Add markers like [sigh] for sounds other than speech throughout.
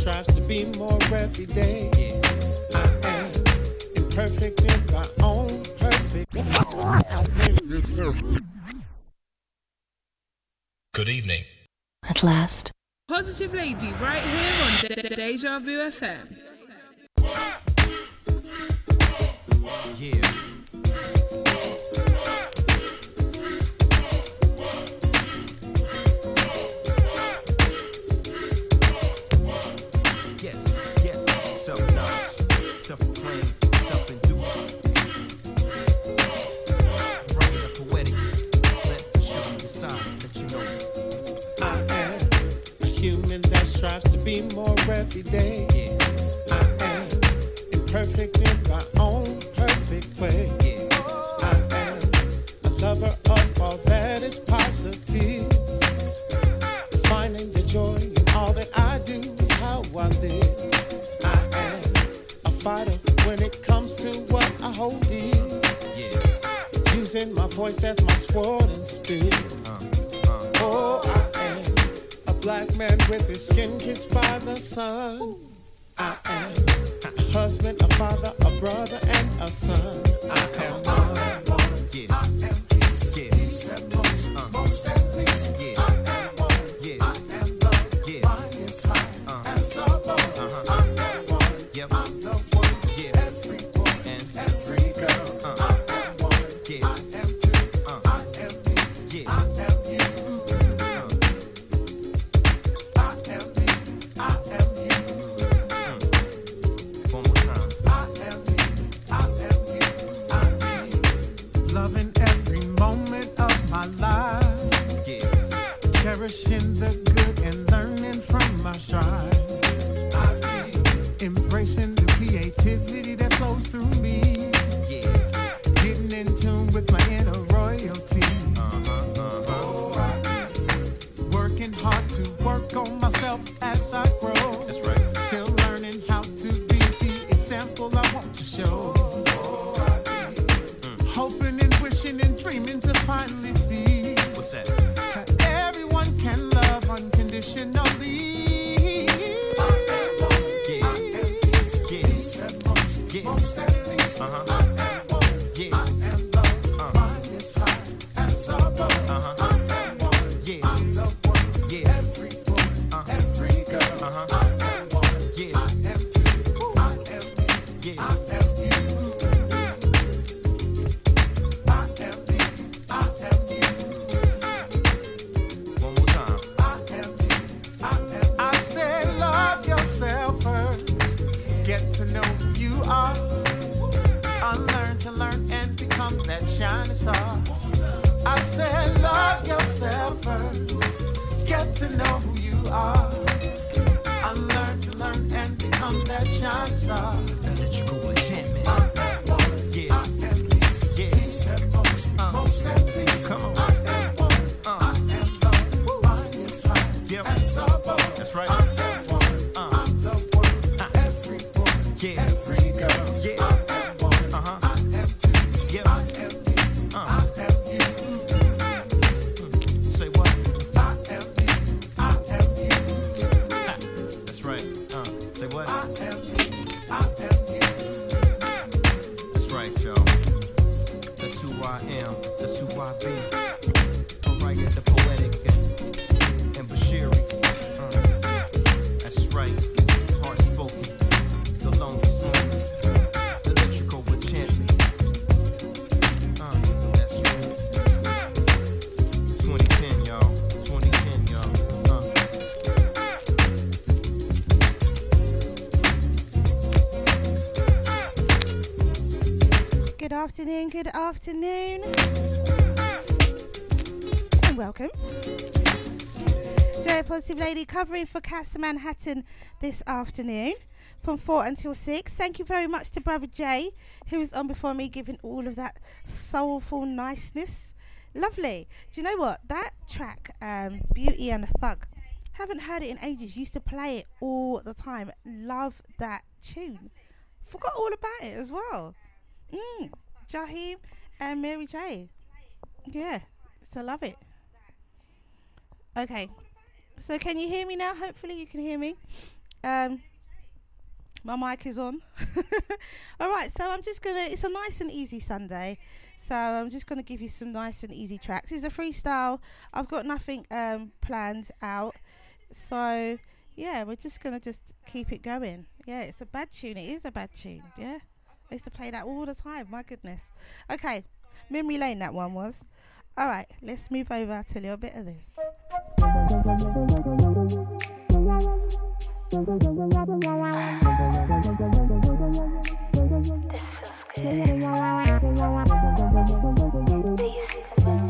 strives to be more every day. I am imperfect in my own perfect. Good evening. At last. Positive Lady right here on De- De- Deja Vu FM. Yeah. Be more every day. I am imperfect in my own perfect way. I am a lover of all that is positive. Finding the joy in all that I do is how I live. I am a fighter when it comes to what I hold dear. Using my voice as my sword and spear. Man with his skin kissed by the sun. I am a husband, a father, a brother, and a son. Who I am. That's who I be. Writing the poetic and, and Bashiri. Uh, that's right. Heart spoken. Afternoon, good afternoon. And welcome. Joy Positive Lady covering for Casa Manhattan this afternoon from 4 until 6. Thank you very much to Brother Jay, who was on before me, giving all of that soulful niceness. Lovely. Do you know what? That track, um, Beauty and the Thug, haven't heard it in ages. Used to play it all the time. Love that tune. Forgot all about it as well. Mm. Jaheim and Mary J. Yeah, so love it. Okay, so can you hear me now? Hopefully, you can hear me. Um, my mic is on. [laughs] All right, so I'm just gonna. It's a nice and easy Sunday, so I'm just gonna give you some nice and easy tracks. It's a freestyle. I've got nothing um, planned out, so yeah, we're just gonna just keep it going. Yeah, it's a bad tune. It is a bad tune. Yeah. I used to play that all the time. My goodness. Okay, memory lane that one was. All right, let's move over to a little bit of this. This feels good. Do you see the moon?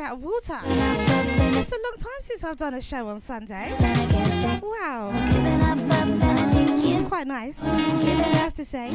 out of water. It's a long time since I've done a show on Sunday. Wow. Quite nice, I have to say.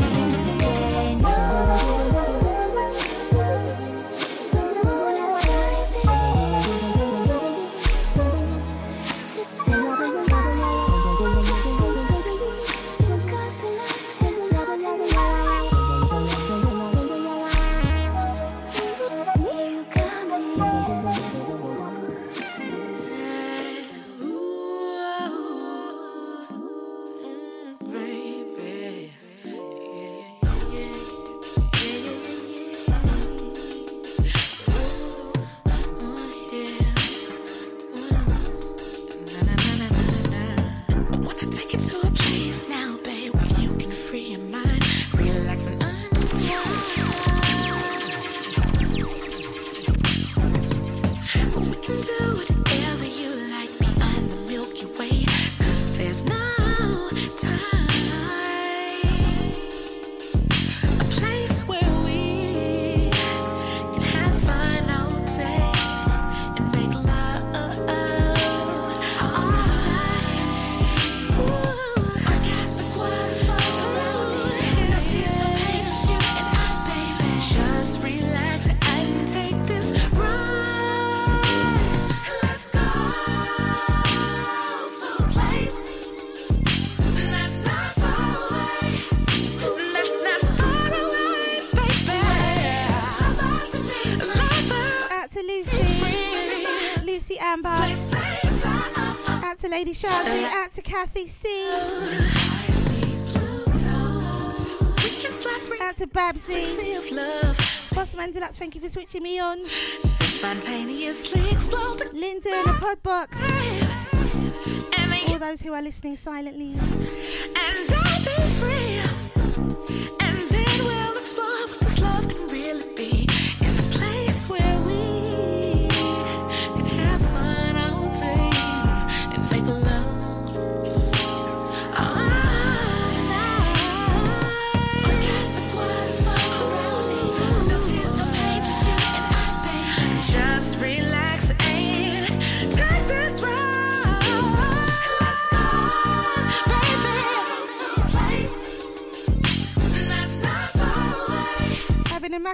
to Lady Shazzy, out to Kathy C. Out to Babsy. Boss Deluxe, thank you for switching me on. Spontaneously explode. Linda in a pod. All those who are listening silently. And I'll be free.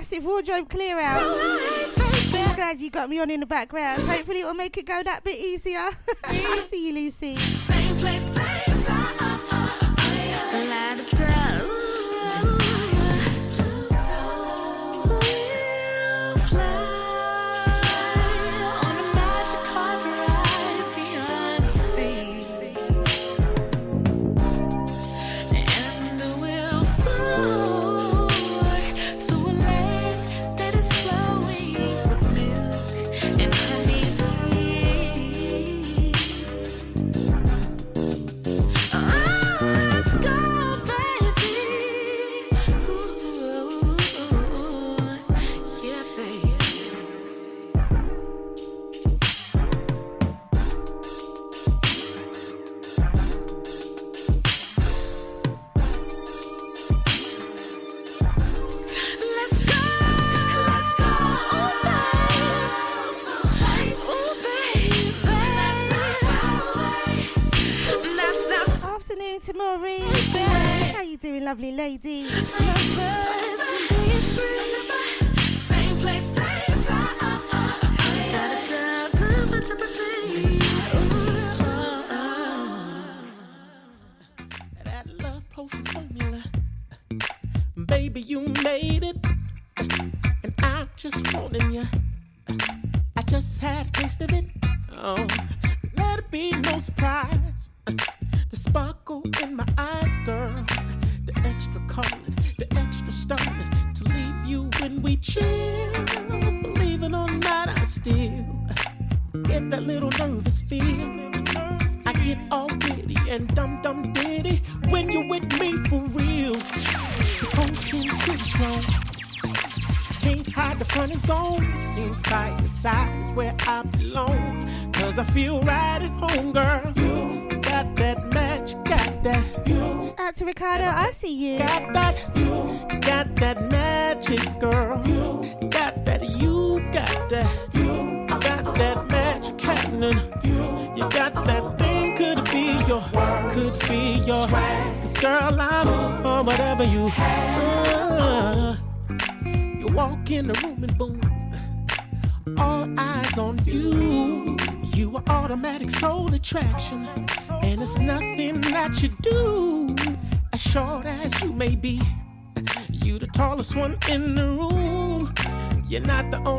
massive wardrobe clear out. I'm glad you got me on in the background. Hopefully, it'll make it go that bit easier. [laughs] See you, Lucy. Same place. 累积。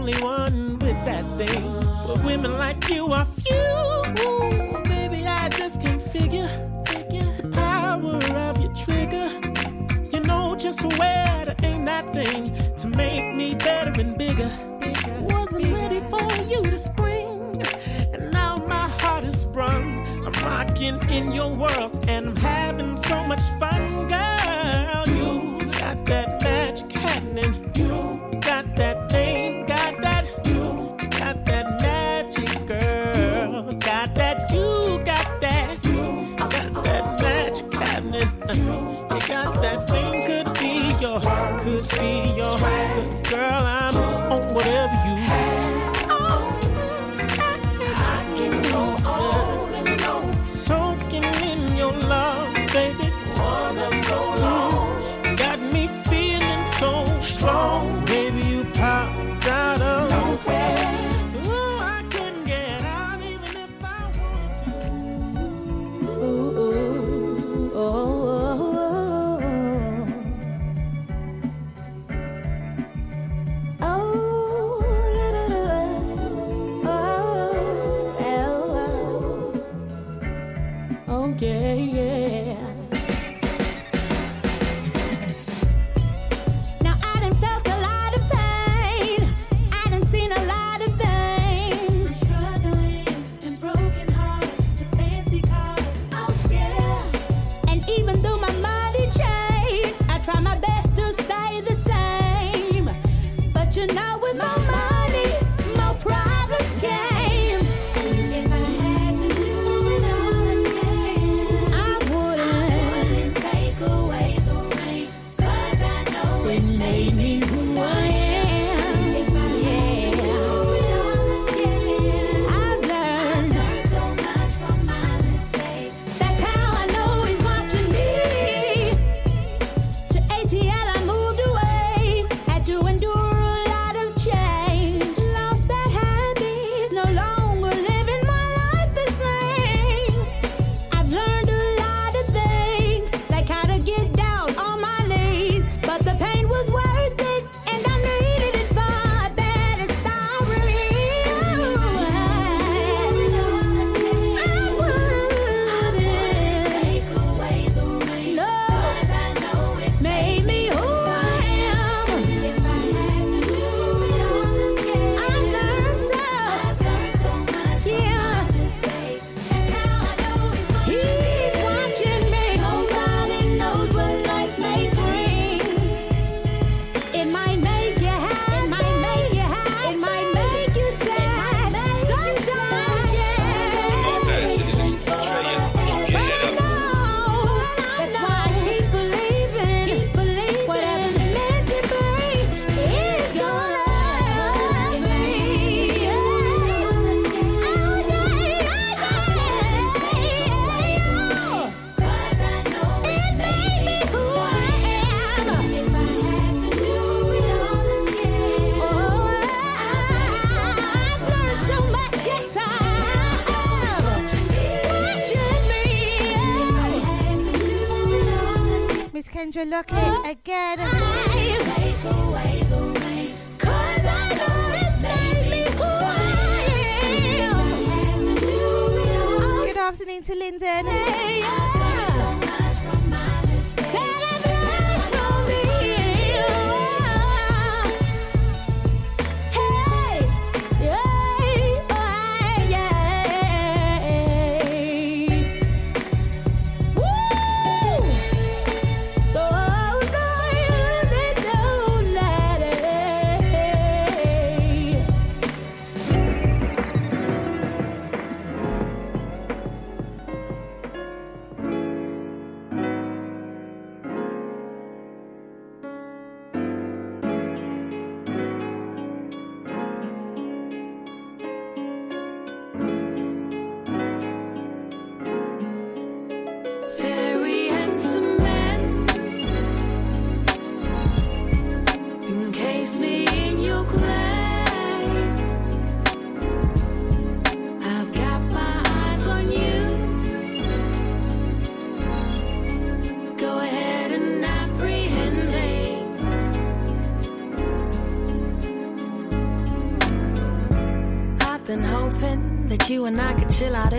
only one. look.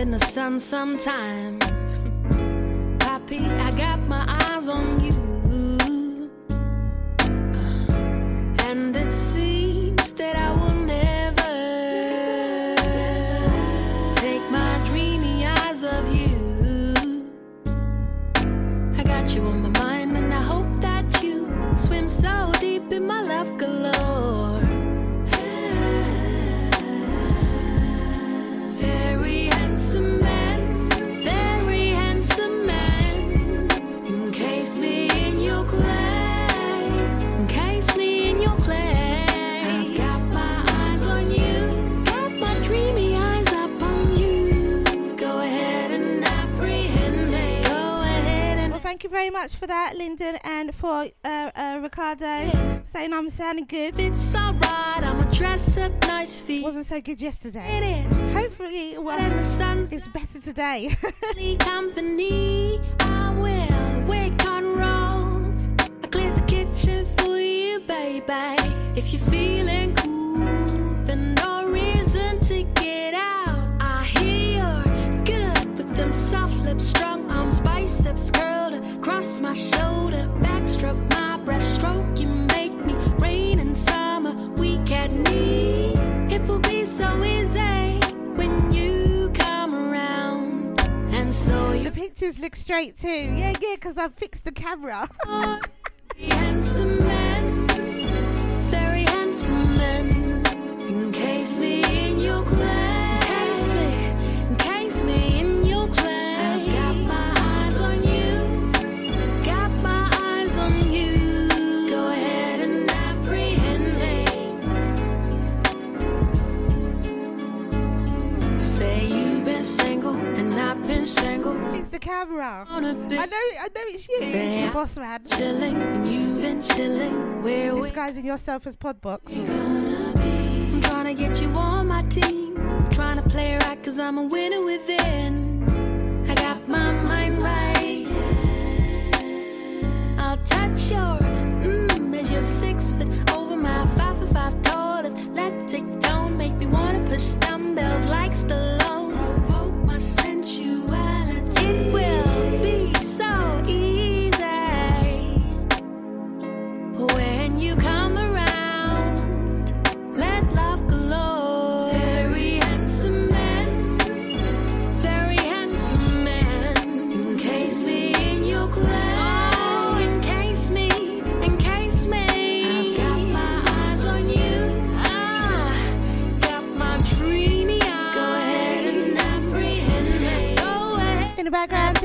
in the sun sometime. for that, Lyndon, and for uh, uh, Ricardo yeah. saying I'm sounding good. It's alright, I'm a dress up nice feet. Wasn't so good yesterday. It is. Hopefully, it well, it's better today. [laughs] company, I will wake on rolls. I clear the kitchen for you, baby. If you're feeling cool, then no reason to get out. I hear you're good with them soft lips, strong biceps curled across my shoulder, backstroke my breaststroke. You make me rain in summer, weak at knees. It will be so easy when you come around. And so you. The pictures look straight too. Yeah, yeah, because I fixed the camera. [laughs] camera. I know, I know it's you, boss man. Chilling, and you've been chilling. We're Disguising yourself as Podbox. I'm trying to get you on my team. Trying to play right, cause I'm a winner within. I got my mind right. I'll touch your mmm as you're six foot over my five foot five tall athletic. Don't make me wanna push dumbbells like Stallone it will.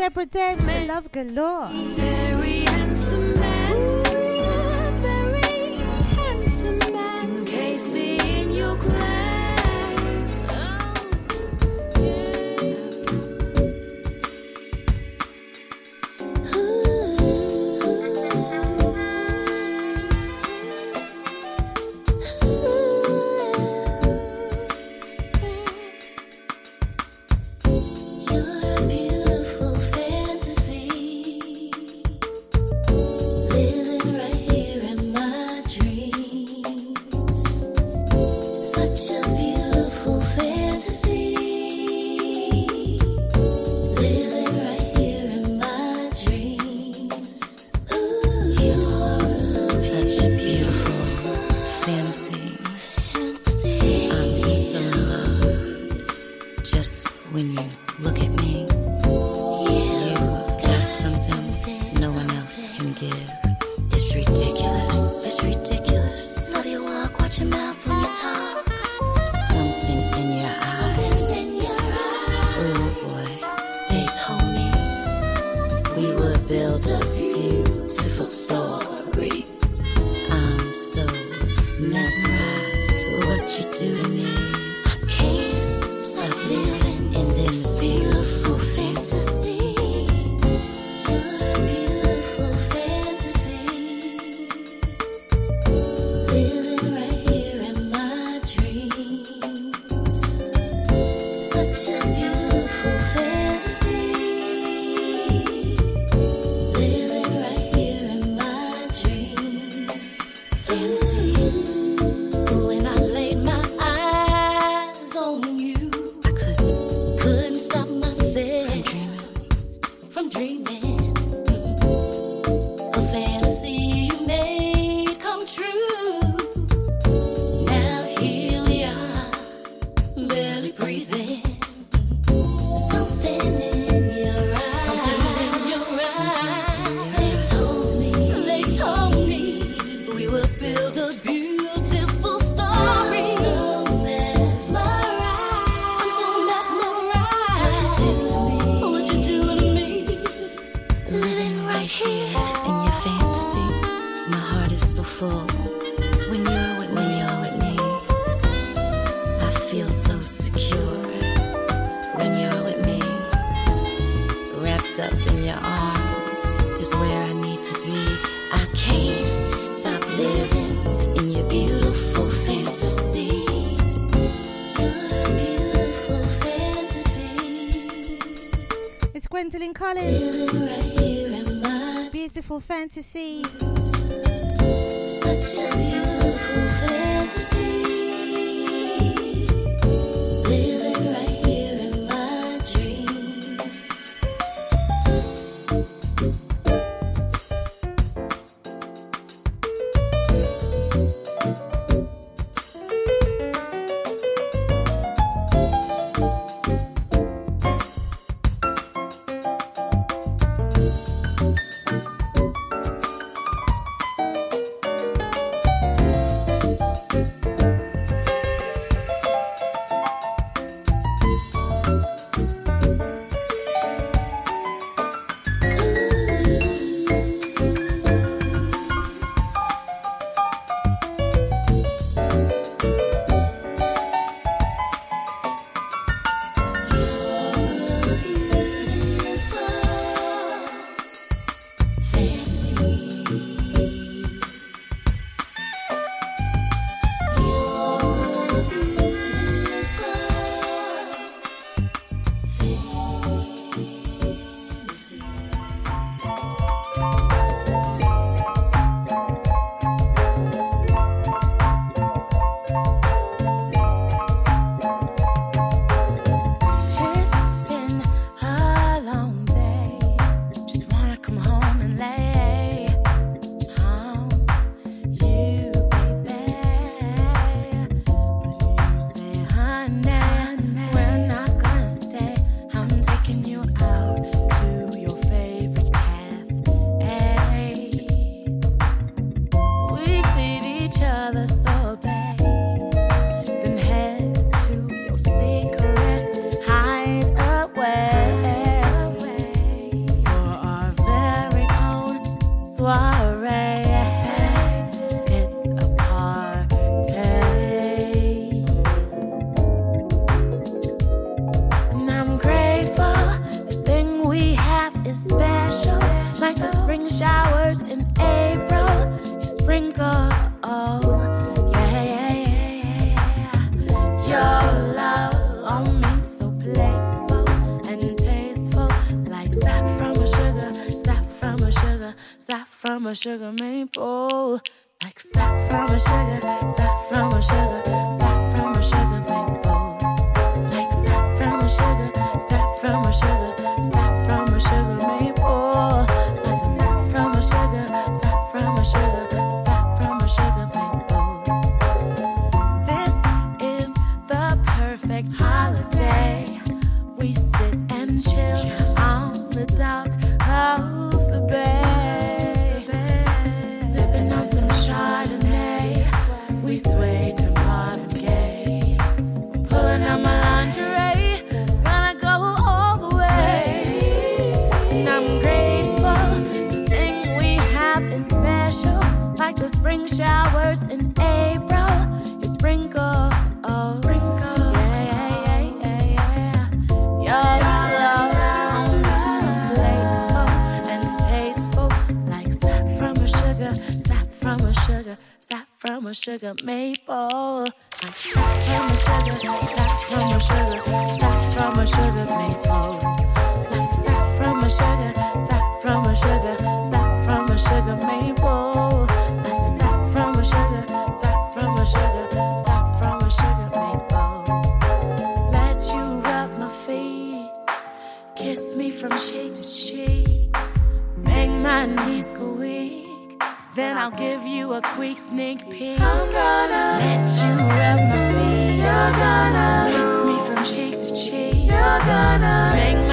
I love galore. what you do to me. beautiful fantasy. Such a beautiful fantasy. Sugar maple. Like sap from a sugar, zap from a sugar, zap from a sugar bowl. Like sap from a sugar, sap a sugar maple. Sap from a sugar, sap from a sugar, sap from a sugar maple. Like sap from a sugar, sap from a sugar, sap from a sugar maple. I'll give you a quick sneak peek. I'm gonna let you rub my feet. You're gonna kiss me from cheek to cheek. You're gonna make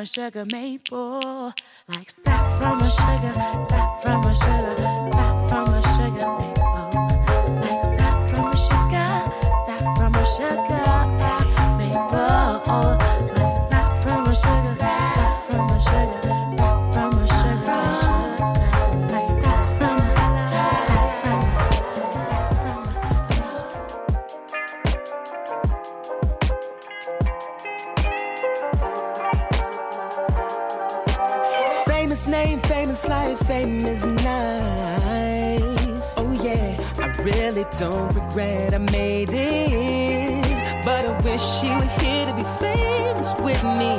a sugar maple, like sap from a sugar, sap from a sugar, sap from a sugar maple, like sap from a sugar, sap from a sugar uh, maple, life, famous nice. Oh yeah, I really don't regret I made it. But I wish you were here to be famous with me.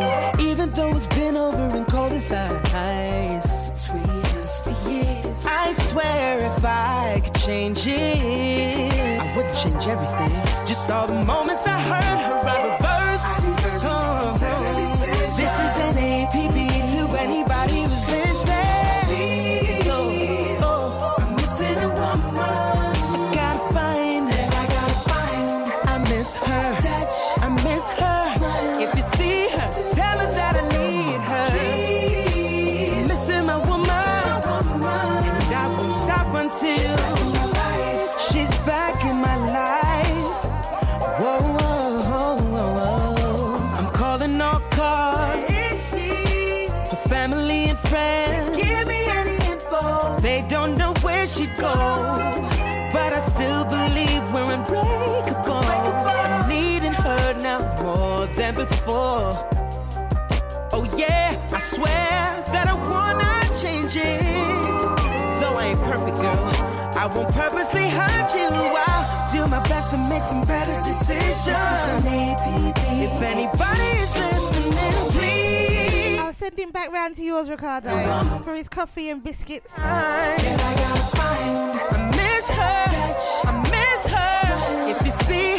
Even though it's been over and cold as ice. Sweet as for years. I swear if I could change it, I would change everything. Just all the moments I heard her, I But I still believe we're unbreakable. I'm needing her now more than before. Oh yeah, I swear that I wanna change it. Though I ain't perfect, girl, I won't purposely hurt you. I'll do my best to make some better decisions. If anybody is listening, back round to yours, Ricardo, for his coffee and biscuits. I miss her. I miss her. If you see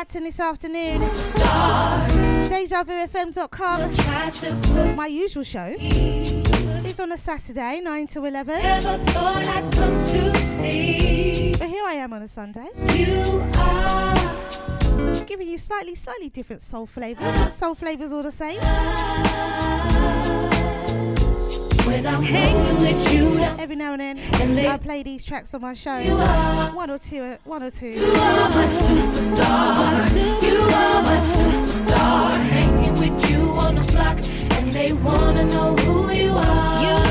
chatting this afternoon. DejaVuFM.com. My usual show is on a Saturday, 9 to 11. To but here I am on a Sunday. You giving you slightly, slightly different soul flavours. Soul flavours all the same i. Every now and then, I play these tracks on my show. One or two, one or two. You are my superstar. You are my superstar. Hanging with you on the block, and they wanna know who you are. You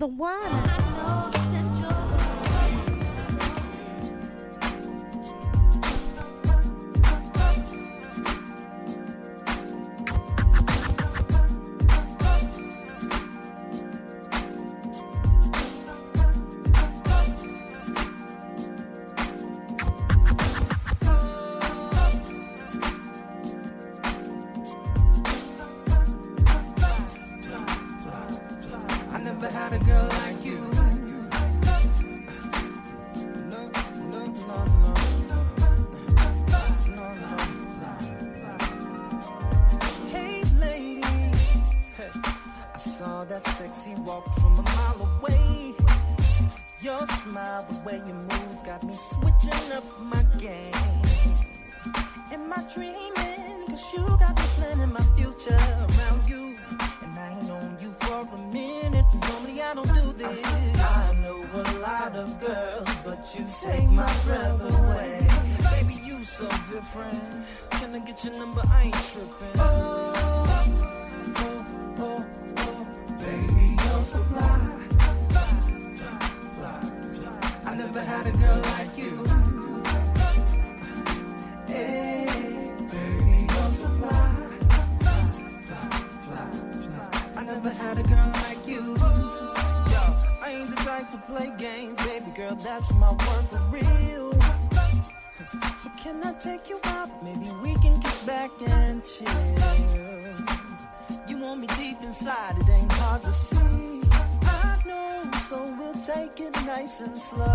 the one. And slow.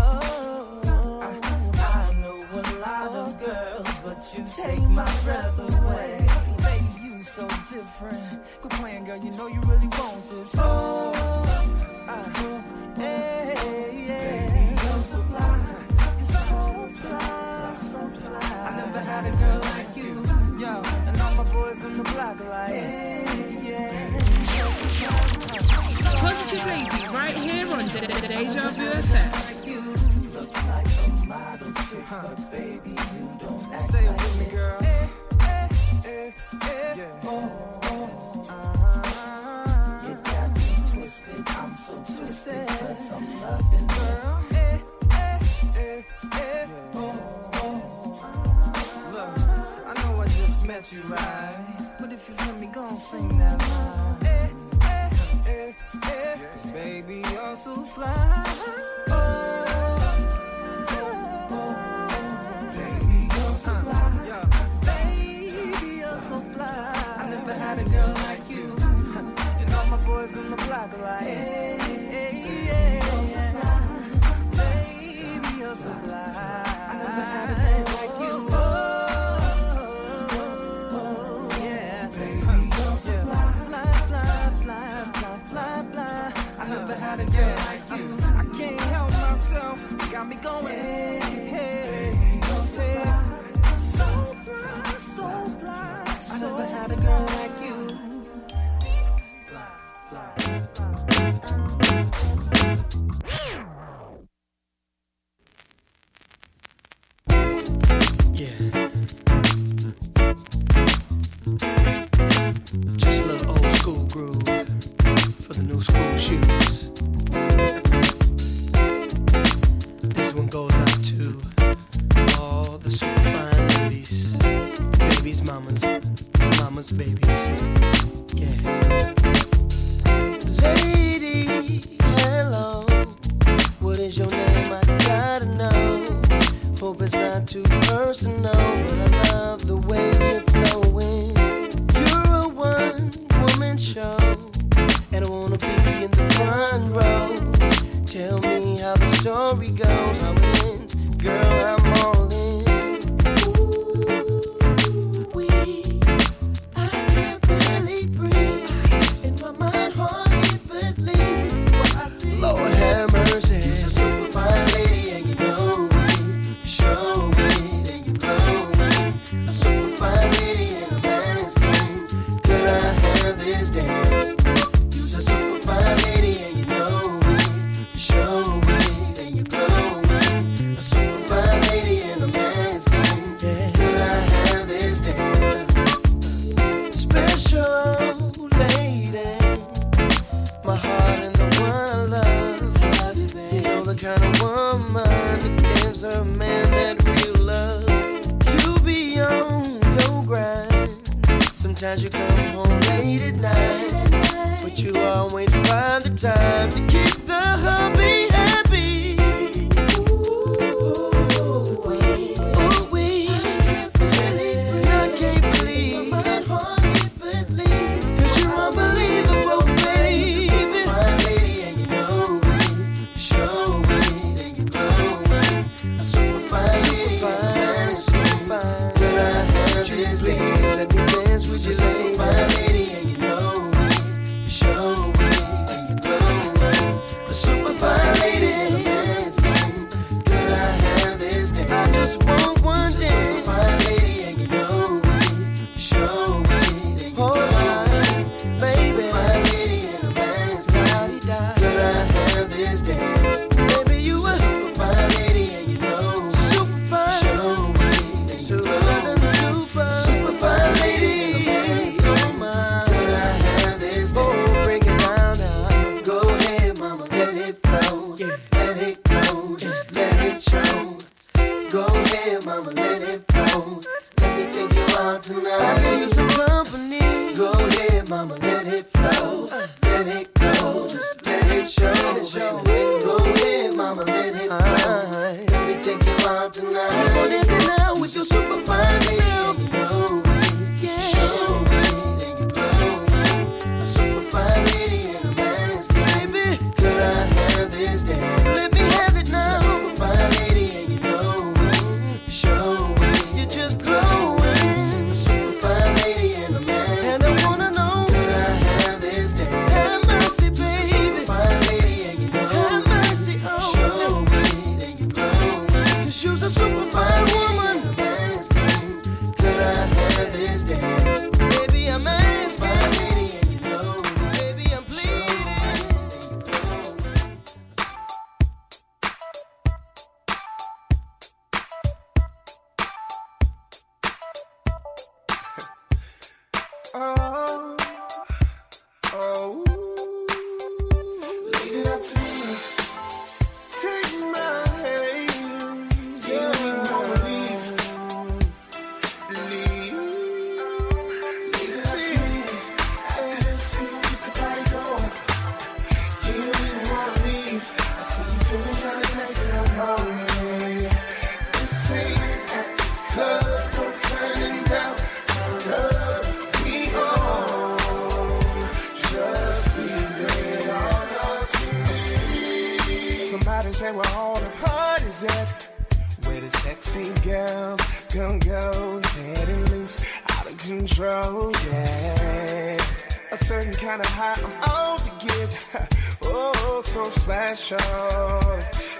special.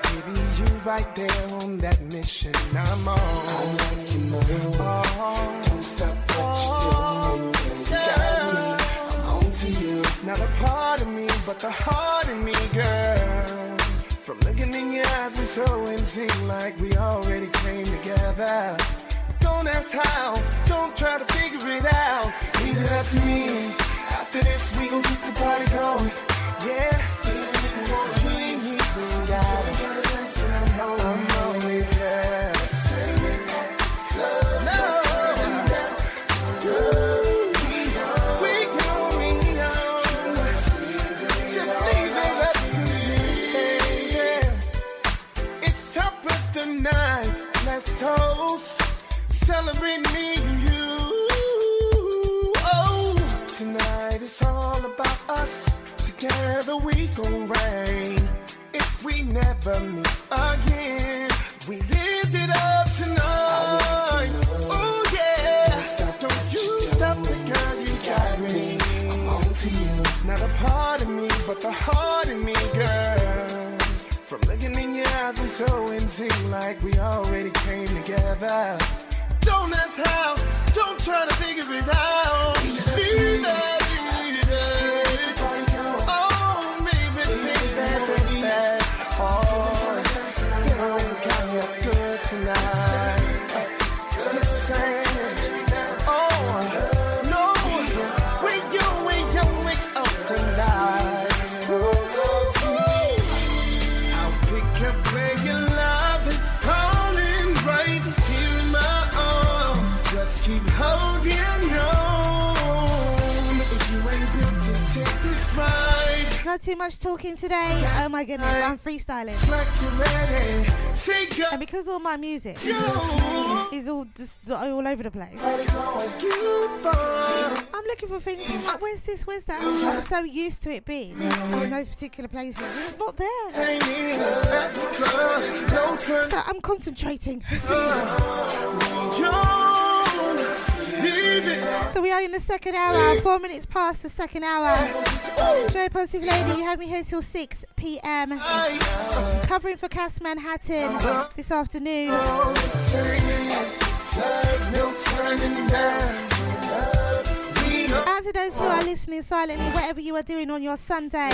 Baby, you right there on that mission I'm on. I like you, more. Oh. Don't stop what you're doing. You got me. I'm on to you. Not a part of me, but the heart in me, girl. From looking in your eyes, we so in sync, like we already came together. Don't ask how. Don't try to figure it out. Leave it to me. doing today? Oh my goodness, I'm freestyling. And because all my music is all just all over the place, I'm looking for things like, where's this, where's that? I'm so used to it being in those particular places. It's not there. So I'm concentrating. [laughs] So we are in the second hour, four minutes past the second hour. Joy Positive Lady, you have me here till 6 p.m. Covering for Cass Manhattan this afternoon. Out to those who are listening silently, whatever you are doing on your Sunday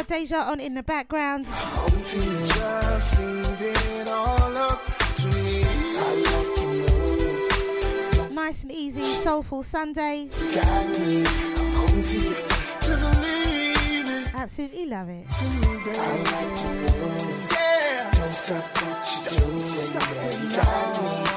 got Deja on in the background. Nice and easy, soulful Sunday. Absolutely love it. Don't stop, don't stop.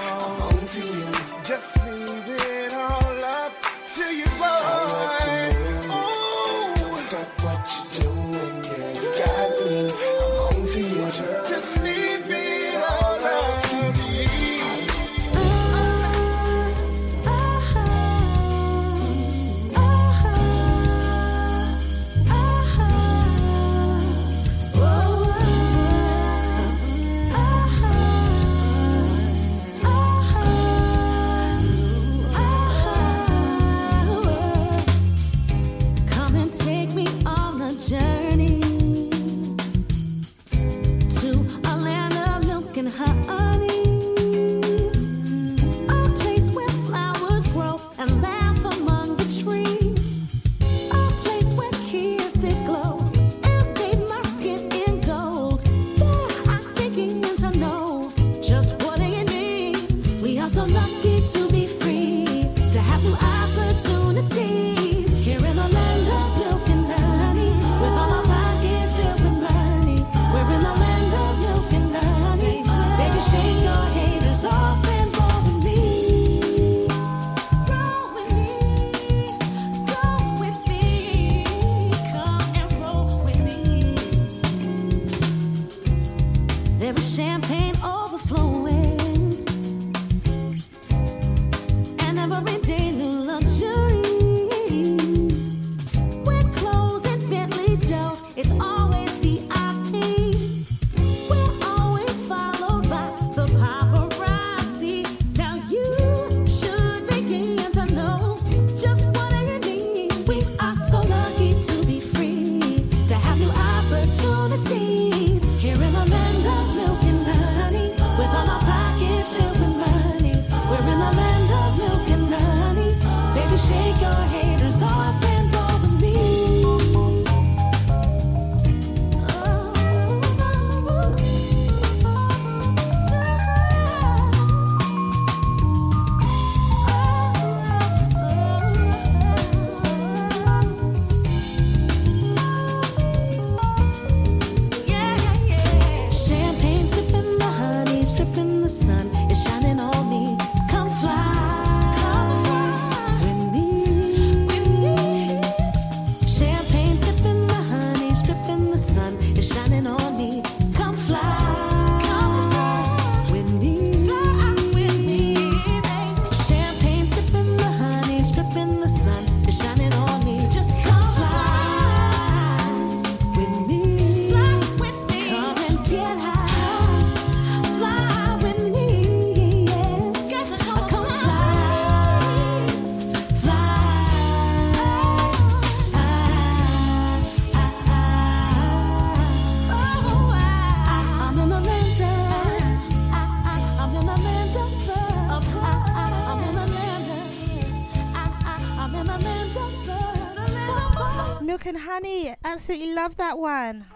love that one.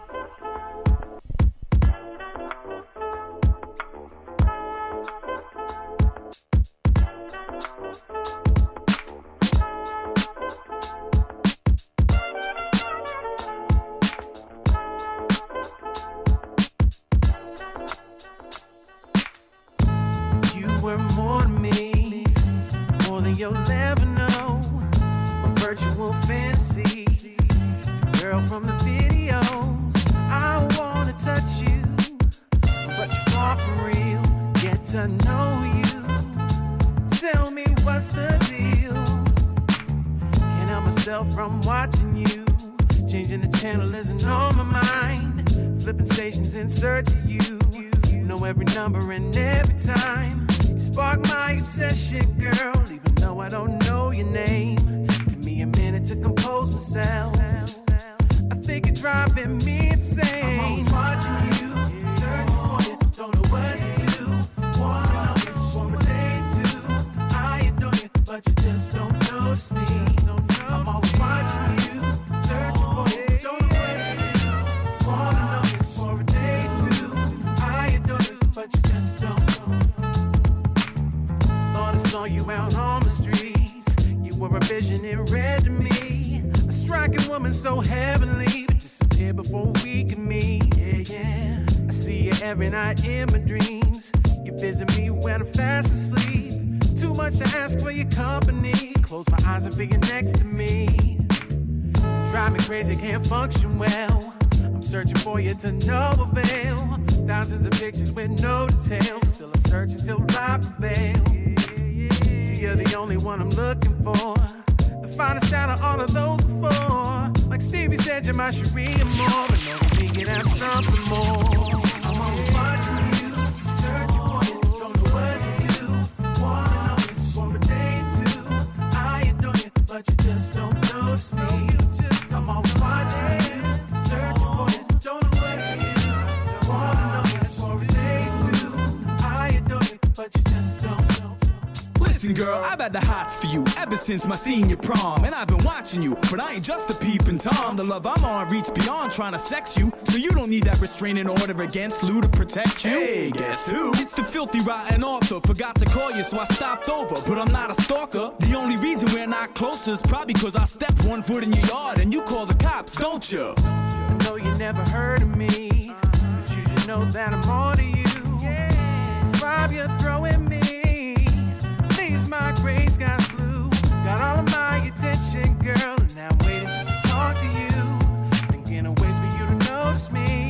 What's the deal. Can't help myself from watching you. Changing the channel isn't on my mind. Flipping stations in search of you. Know every number and every time. You spark my obsession, girl. Even though I don't know your name. Give me a minute to compose myself. I think you're driving me insane. I'm always watching you, don't me. I'm always watching you, searching for you. Don't know. Wanna know this for a day two. I adore you, but you just don't. Thought I saw you out on the streets. You were a vision in red to me. A striking woman so heavenly, but disappeared before we could meet. Yeah, yeah. I see you every night in my dreams. You visit me when I'm fast asleep. Too much to ask for your company. Close my eyes and figure next to me. Drive me crazy, can't function well. I'm searching for you to no avail. Thousands of pictures with no details. Still a search until I prevail. See, you're the only one I'm looking for. The finest out of all of those before. Like Stevie said, you're my and more. But that we can have something more. I'm always watching Listen, girl, I've had the hots for you ever since my senior prom. And I've been watching you, but I ain't just a peeping Tom. The love I'm on reach beyond trying to sex you. So you don't need that restraining order against Lou to protect you. Hey, guess who? It's the filthy rotten author. Forgot to call you, so I stopped over. But I'm not a stalker. The only reason we're not closer is probably because I stepped one foot in your yard and you call the cops, don't you? I know you never heard of me, but you should know that I'm on to you. Vibe you're throwing me leaves my gray skies blue. Got all of my attention, girl, and I'm waiting just to talk to you. Thinking of ways for you to notice me.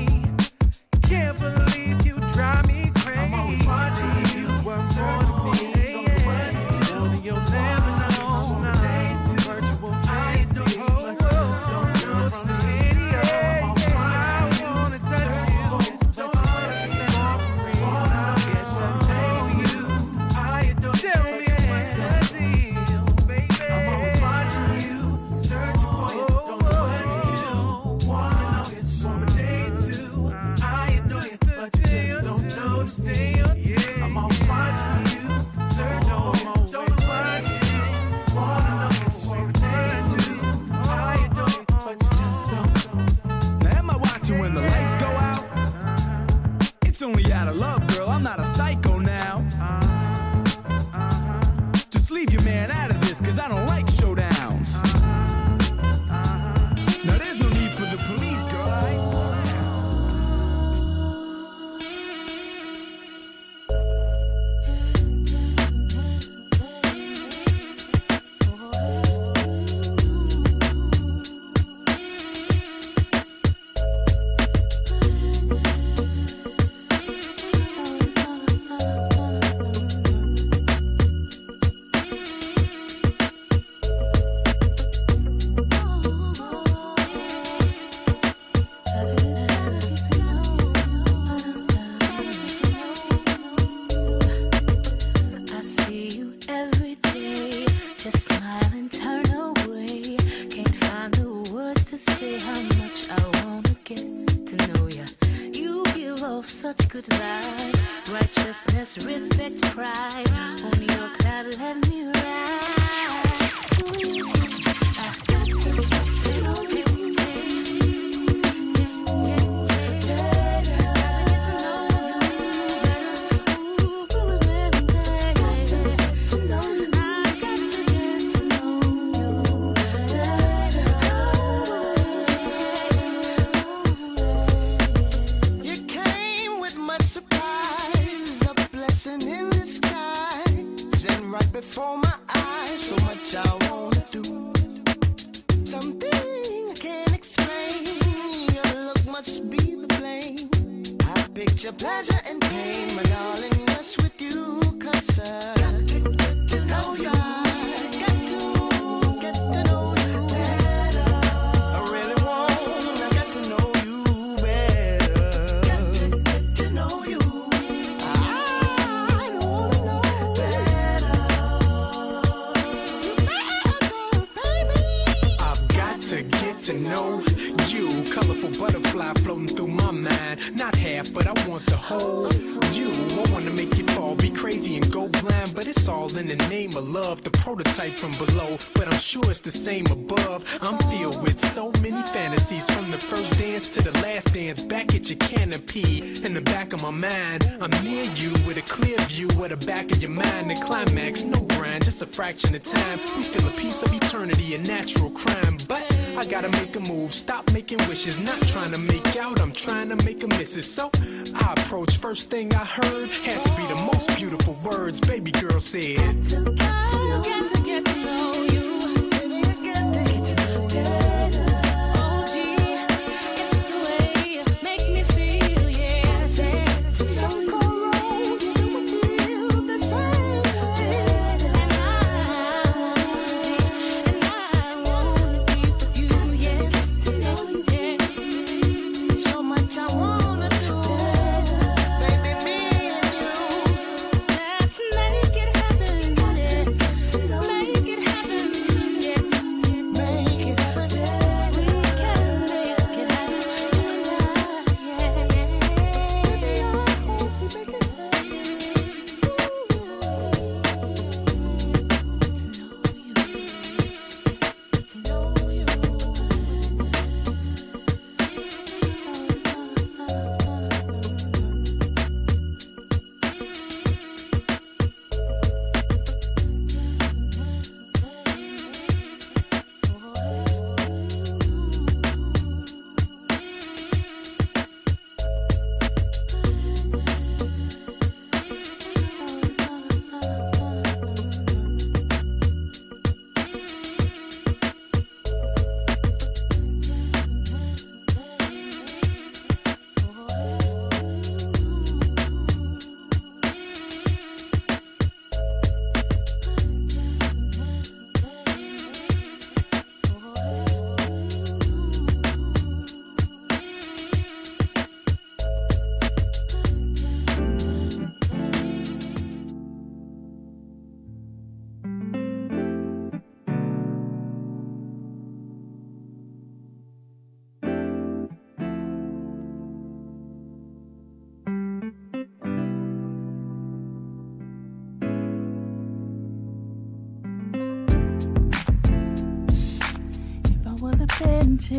fraction of time. We still a piece of eternity, a natural crime. But I gotta make a move, stop making wishes. Not trying to make out, I'm trying to make a missus. So I approach first thing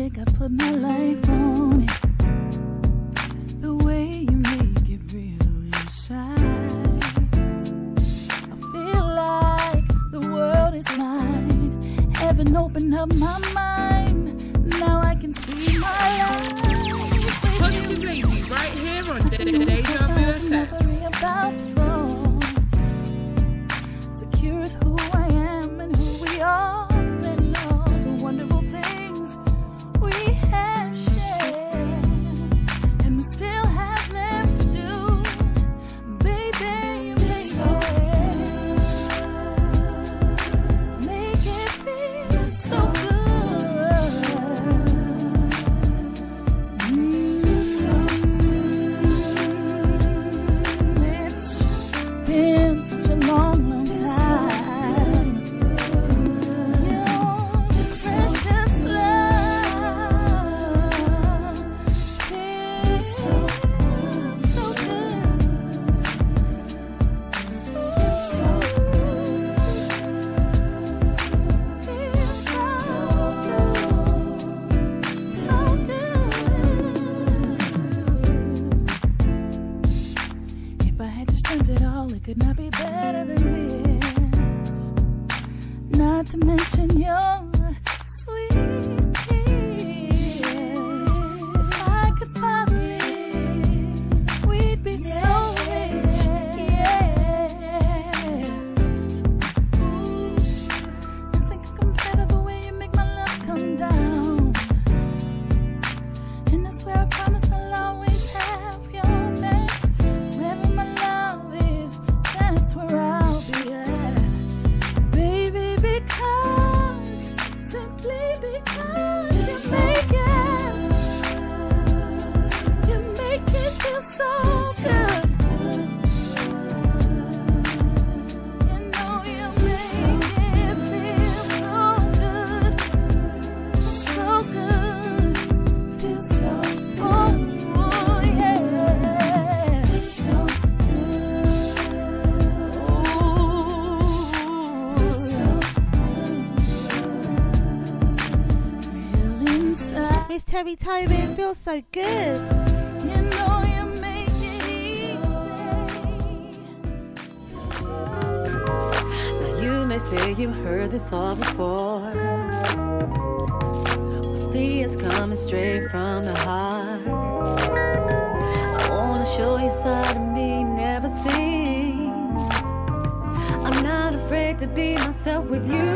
like I put my life on. Terry Tobin. Feels so good. You know you, may say you heard this all before. With me, coming straight from the heart. I wanna show you a side of me never seen. I'm not afraid to be myself with you.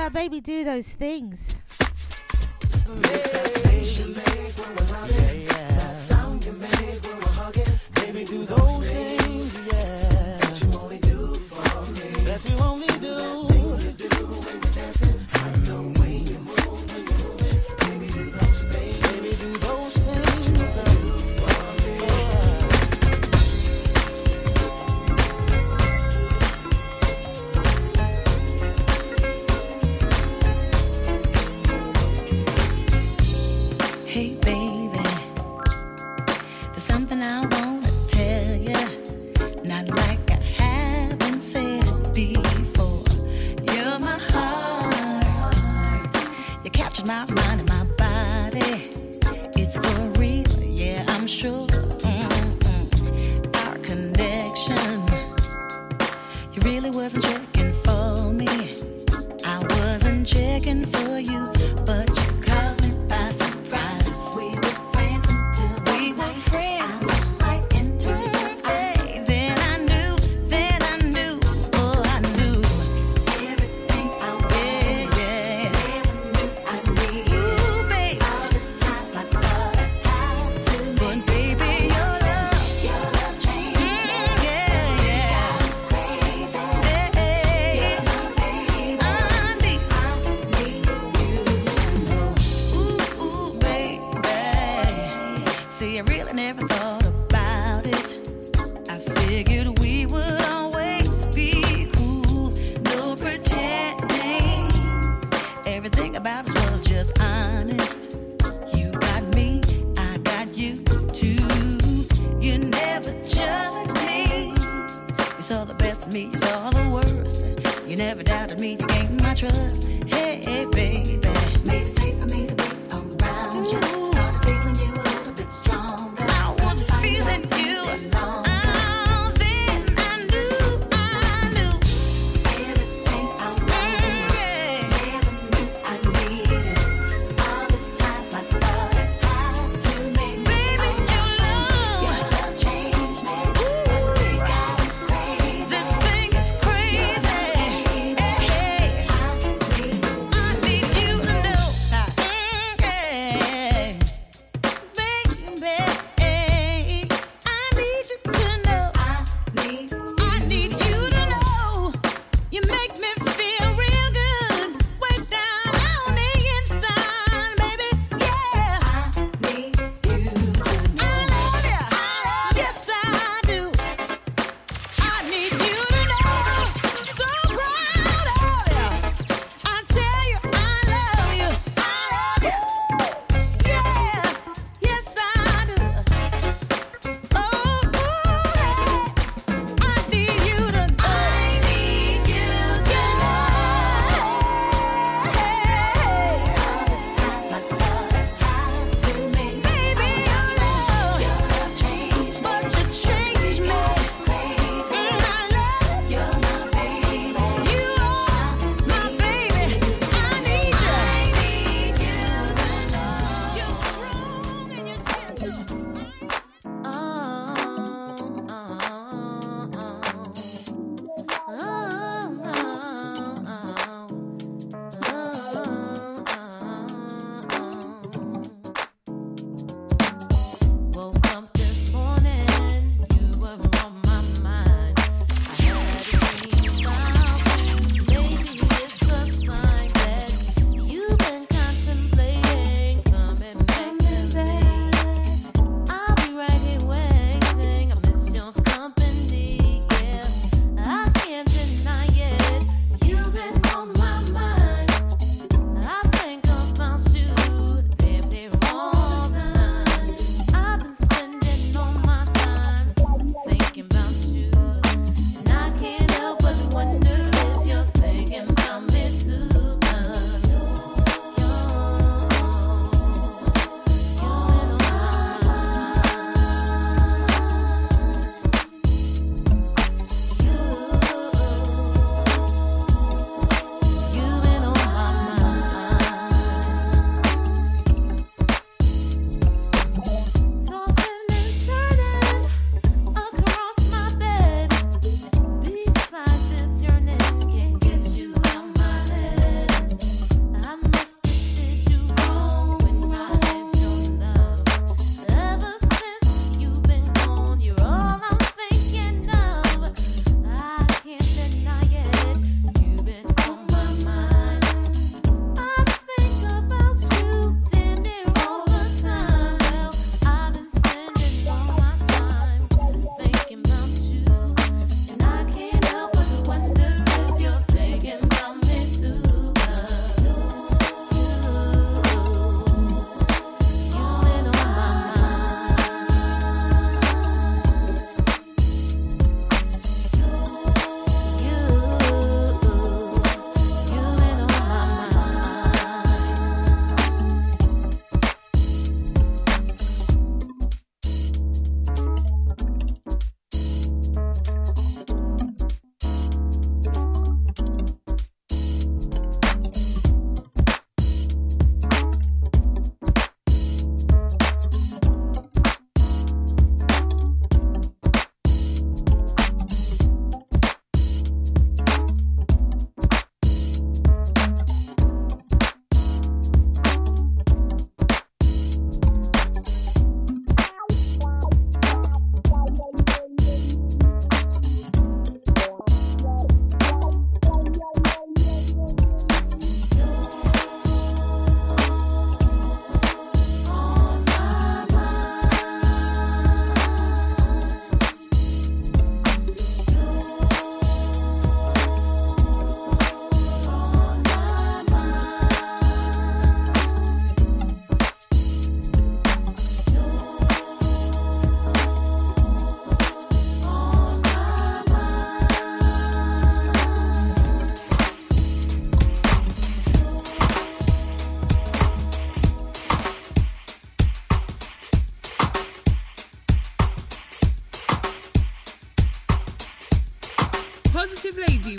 Dave baby, do those things.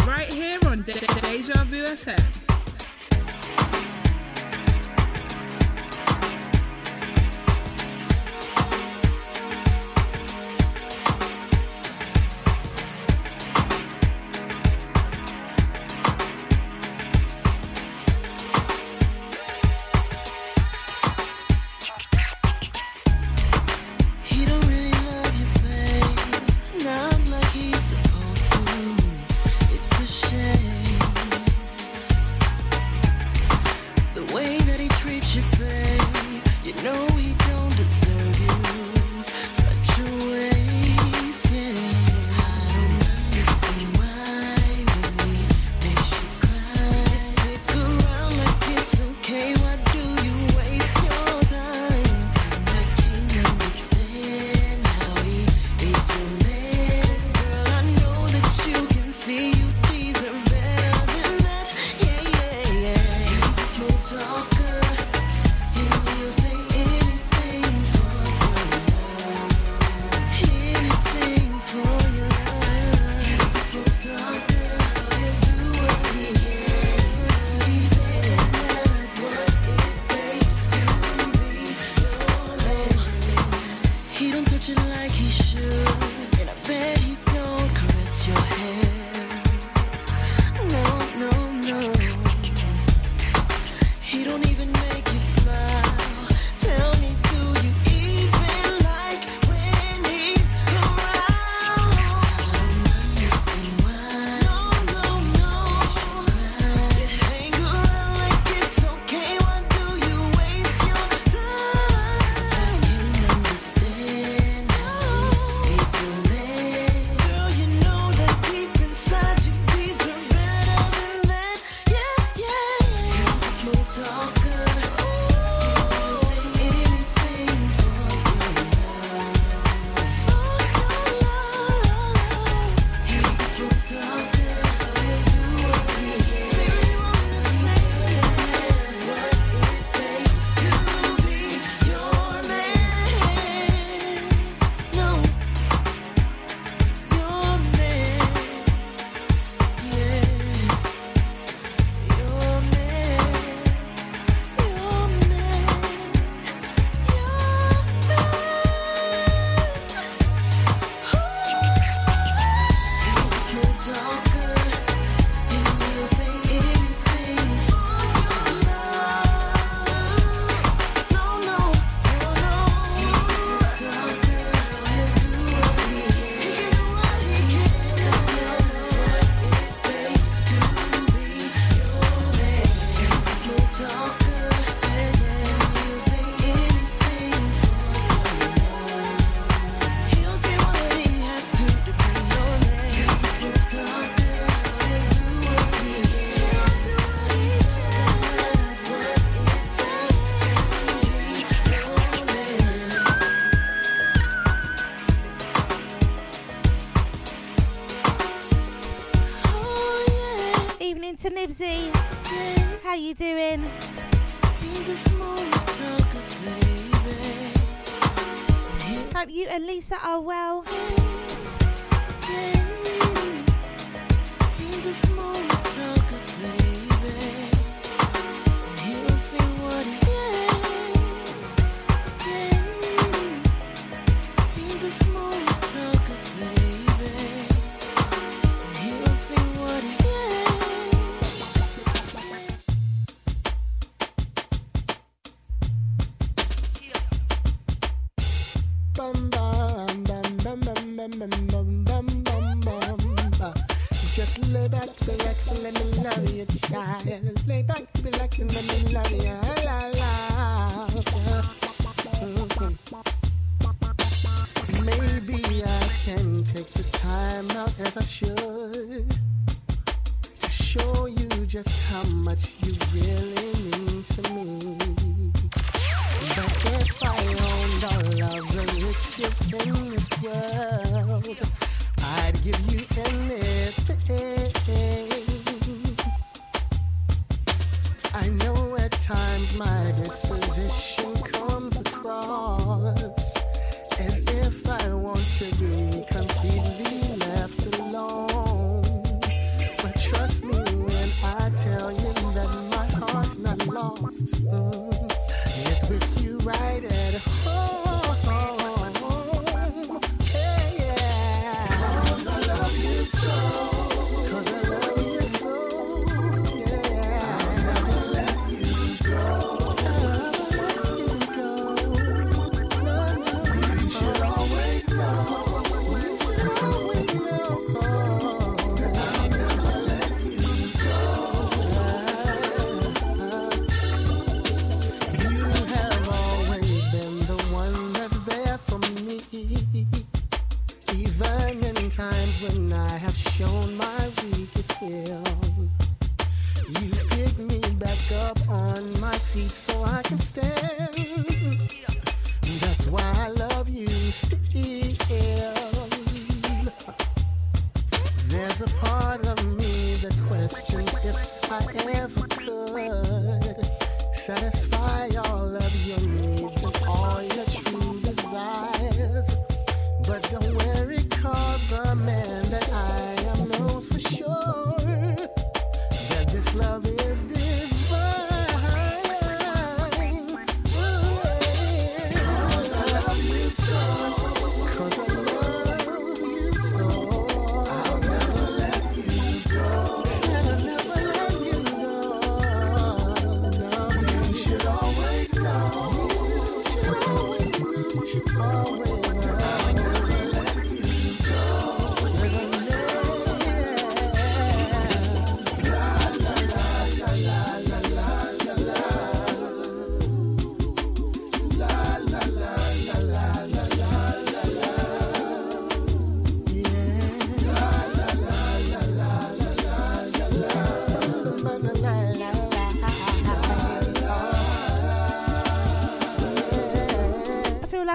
Right here on De- De- Deja Vu FM. Nibsy. How you doing? Talker, Hope you and Lisa are well. He's a small talker, baby.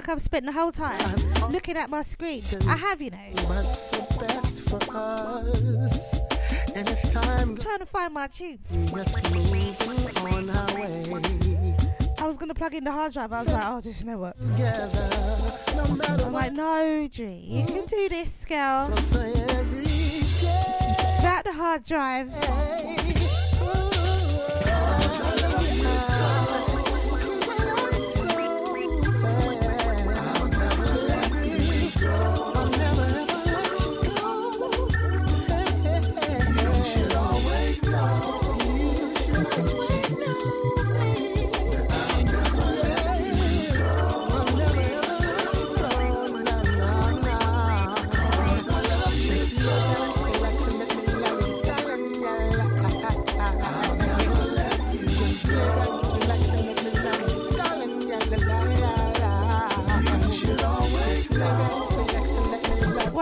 like I've spent the whole time looking at my screen. I have, you know. I'm trying to find my tunes. I was gonna plug in the hard drive. I was like, oh, just you know what? I'm like, no, G, you can do this, girl. About the hard drive.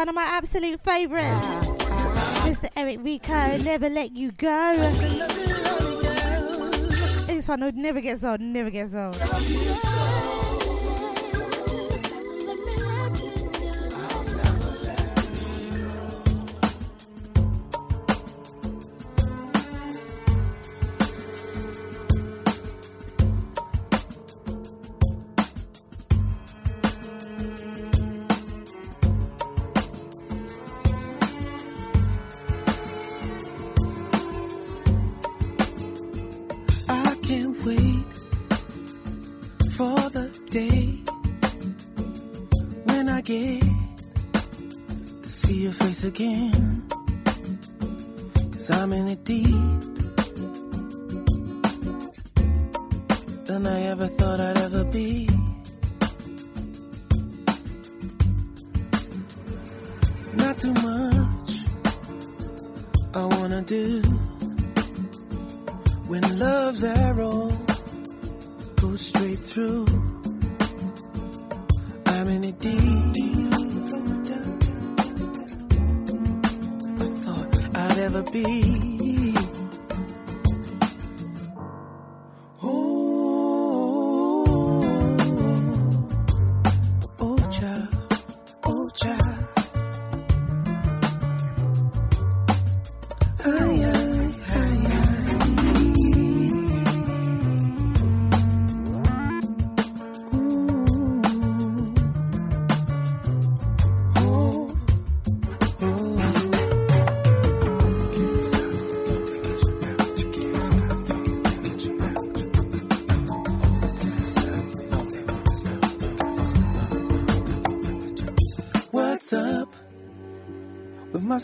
one of my absolute favorites. Mr. Eric Rico, never let you go. This one would never gets old, never gets old. again.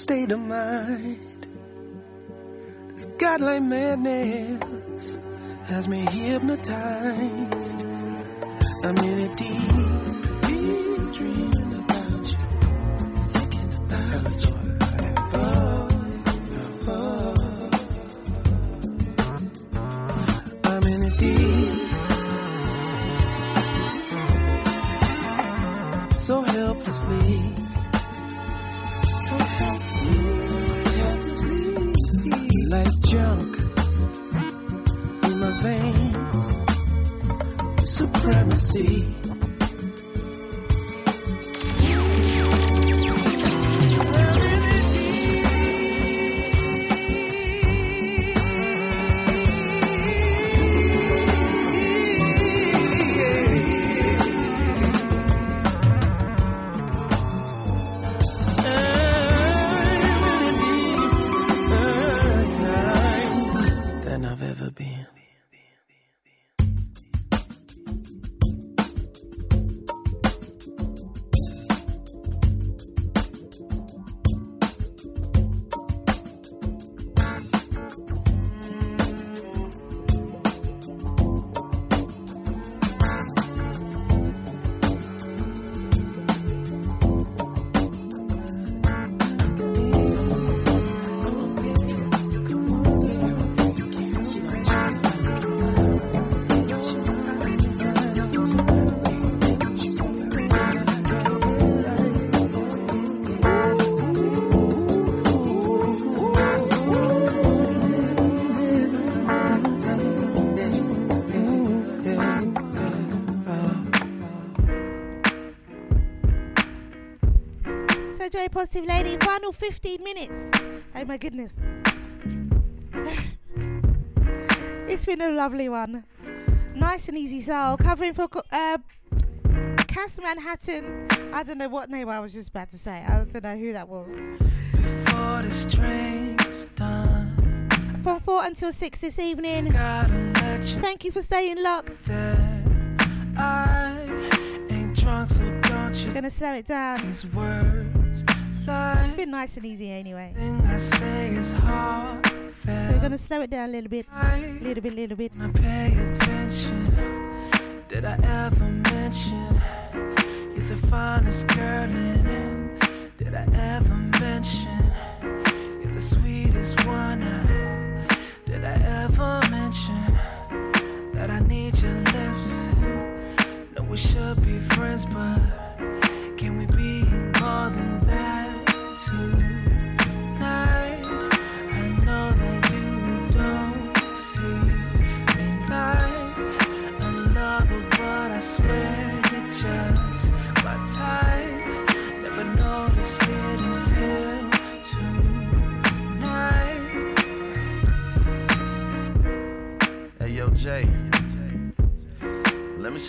State of mind. This godlike madness has me hypnotized. I'm in a deep, Positive Lady, final 15 minutes. Oh my goodness. [sighs] it's been a lovely one. Nice and easy soul. Covering for uh, Cass Manhattan. I don't know what name I was just about to say. I don't know who that was. Before this drink's done, From 4 until 6 this evening. Thank you for staying locked. I ain't drunk, so don't you Gonna slow it down. These words like It's been nice and easy anyway. thing I say is hard. So we're gonna slow it down a little bit. Little bit, little bit. Pay attention. Did I ever mention you're the finest girl in? Did I ever mention you're the sweetest one? Did I ever mention that I need your lips? No, we should be friends, but can we be more than that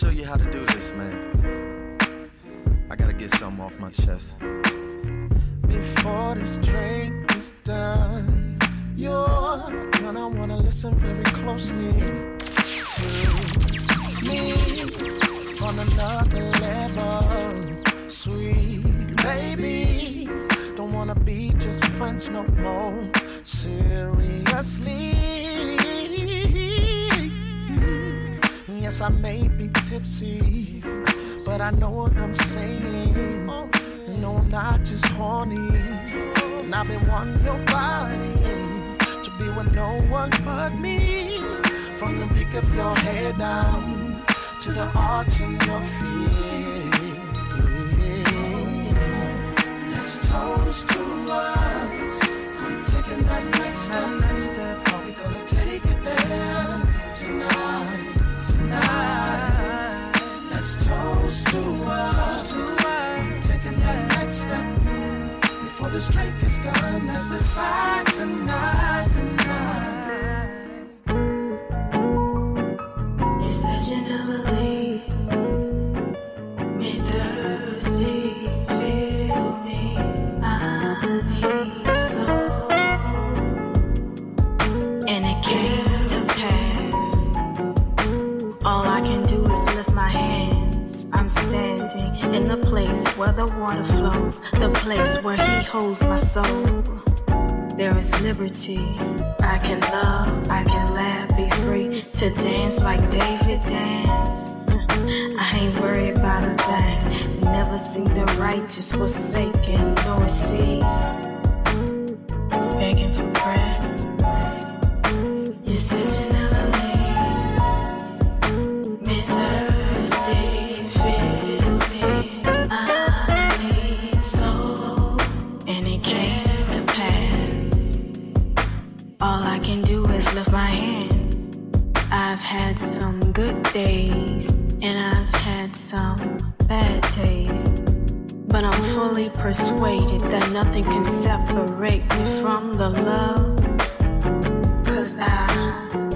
show you how to do this, man. I gotta get something off my chest. Before this drink is done, you're gonna wanna listen very closely to me on another level. Sweet baby, don't wanna be just friends no more. Seriously, yes, I may be tipsy, but I know what I'm saying. No, I'm not just horny. And I've been wanting your body to be with no one but me. From the peak of your head down to the arch of your feet. Let's toast to us. I'm taking that next step. Next step. Are we gonna take it there tonight? Tonight. Let's toast to us. This drink is done, let's decide tonight, tonight. The place where the water flows, the place where He holds my soul. There is liberty. I can love, I can laugh, be free to dance like David danced. I ain't worried about a thing. Never seen the righteous forsaken, nor see days, and I've had some bad days. But I'm fully persuaded that nothing can separate me from the love. Cause I,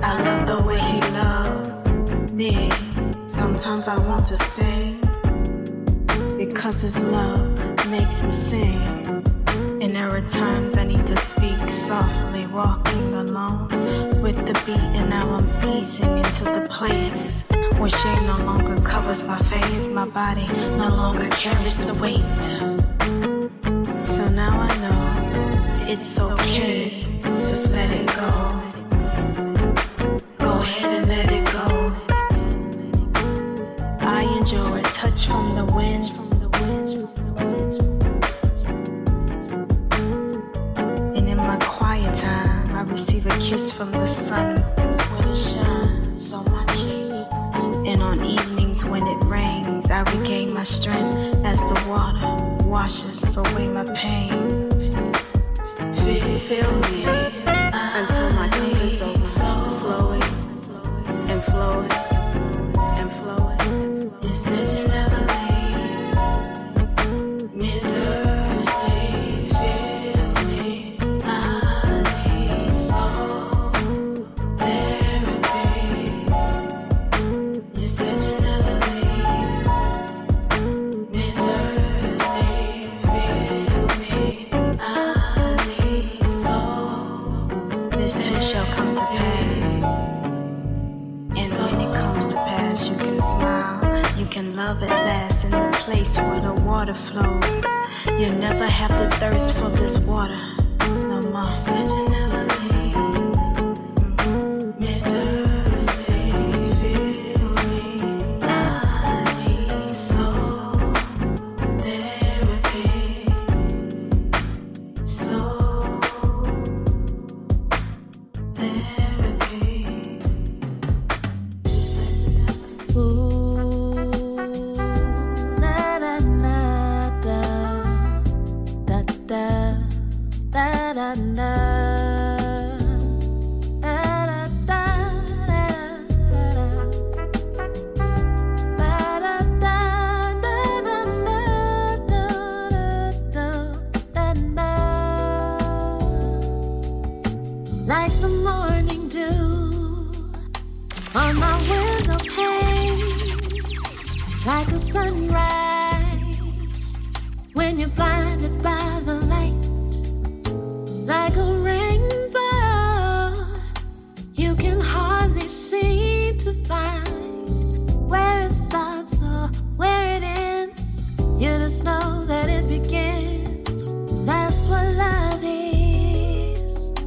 I love the way he loves me. Sometimes I want to sing because his love makes me sing. And there are times I need to speak softly, walking alone with the beat, and now I'm easing into the place where shame no longer covers my face, my body no longer carries the weight. So now I know it's okay, just let it. Go strength as the water washes away my pain. Feel, me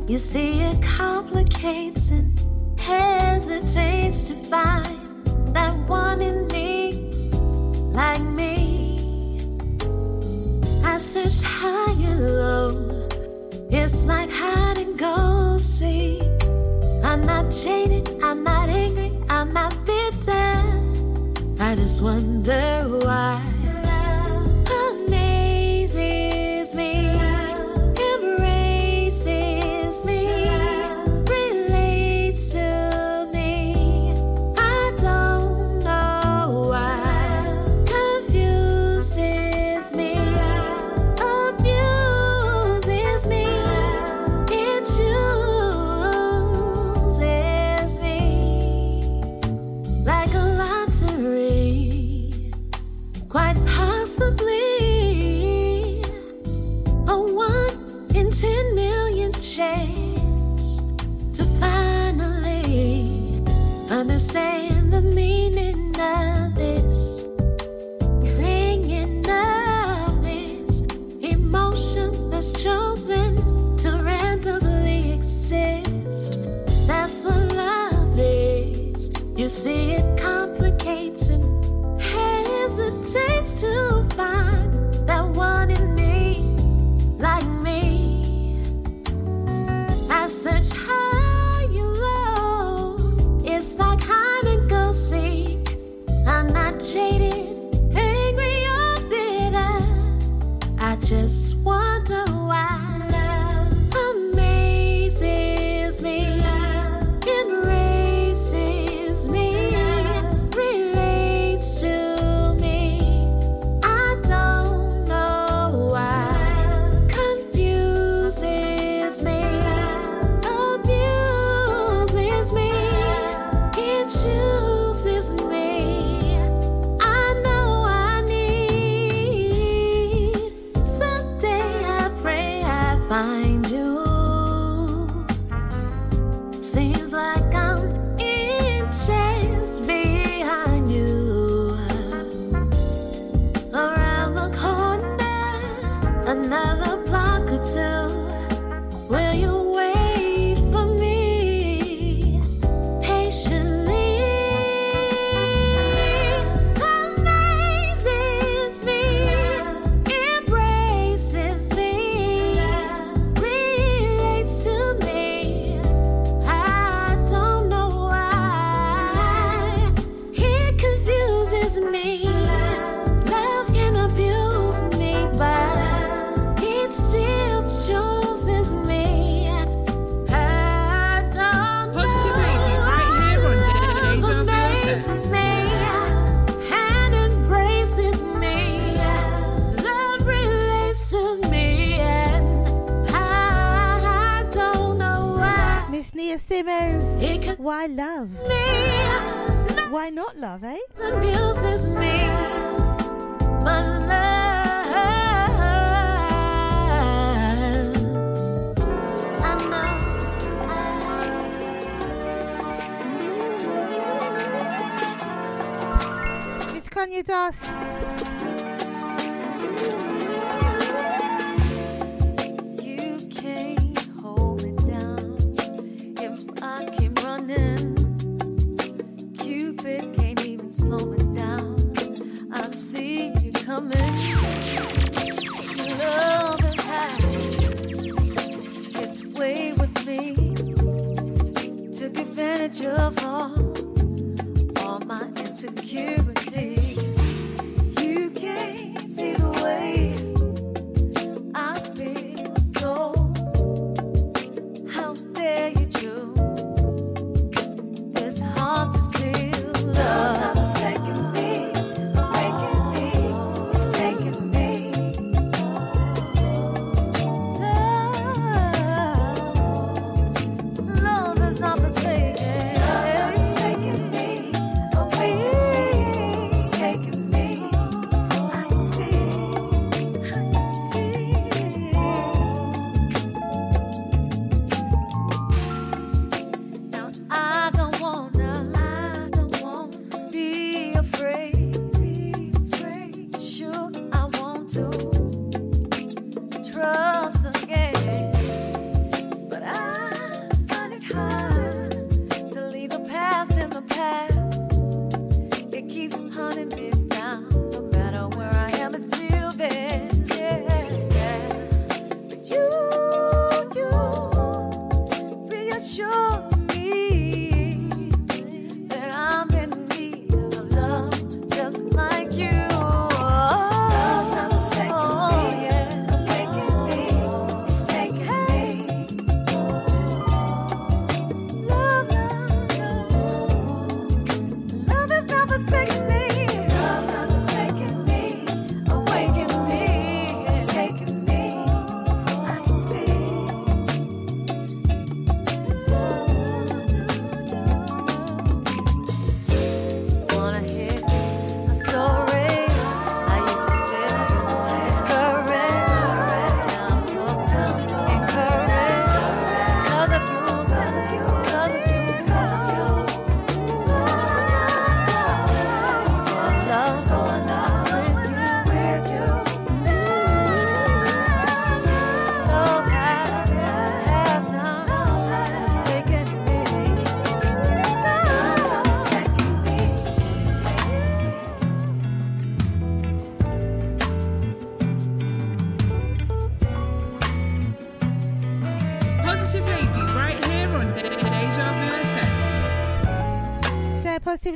You see, it complicates and hesitates to find that one in me like me. I search high and low. It's like hide and go seek. I'm not jaded, I'm not angry, I'm not bitter. I just wonder why. Amazes me, embraces Simmons. Why love? Me. Why not love, eh? Abuses me, but love. I I... Miss Kanye Doss. stupid, can't even slow me down. I see you coming. Your love is high, it's way with me. Took advantage of all, all my insecurities.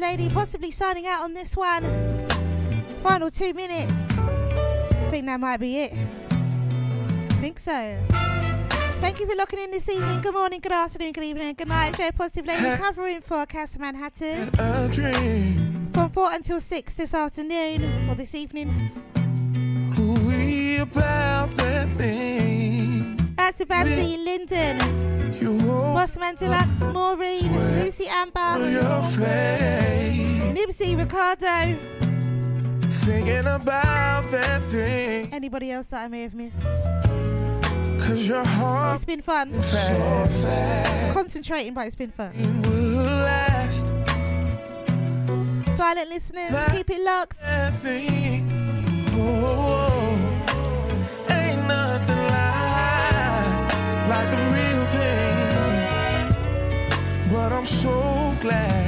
lady possibly signing out on this one. Final two minutes. I think that might be it. I think so. Thank you for locking in this evening. Good morning, good afternoon, good evening, good night. Joe Positive Lady covering for Castle Manhattan. From 4 until 6 this afternoon or this evening. We about that thing. Out to Babsy, Linden. Boss Man Maureen, Lucy Amber. Ricardo. Singing about that thing. Anybody else that I may have missed? Cause your heart it's been fun. So Concentrating, but it's been fun. Last. Silent listeners, that keep it locked. Oh, like but I'm so glad.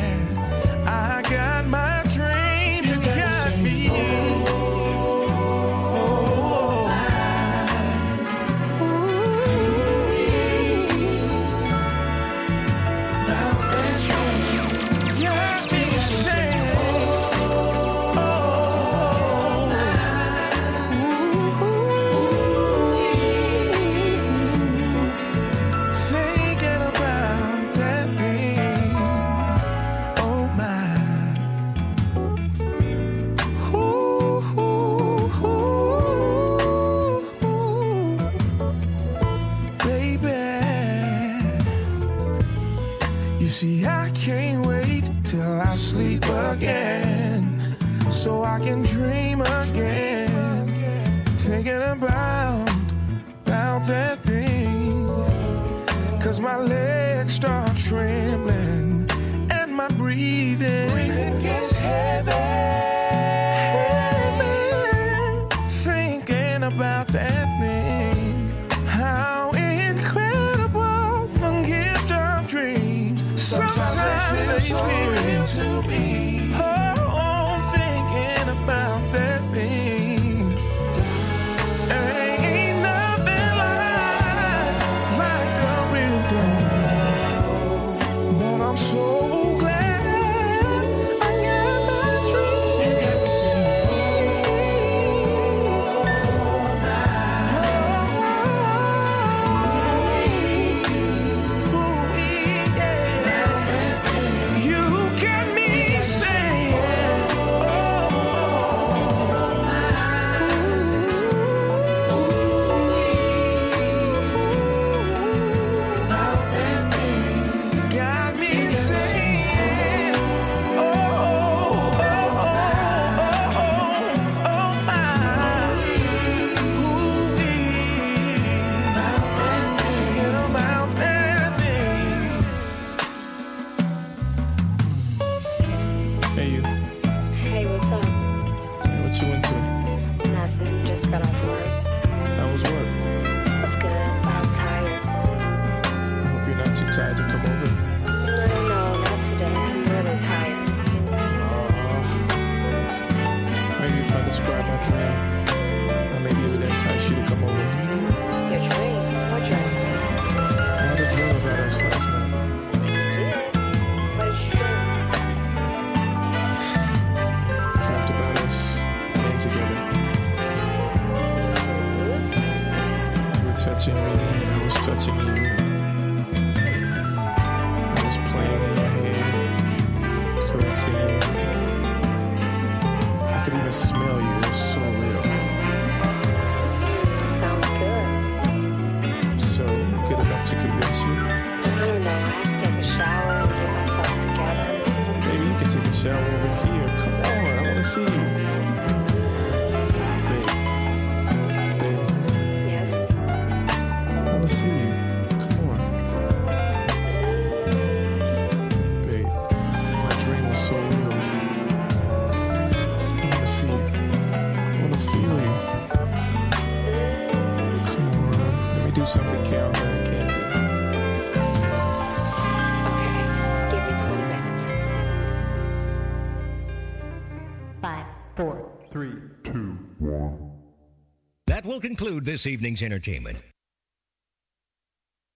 will conclude this evening's entertainment.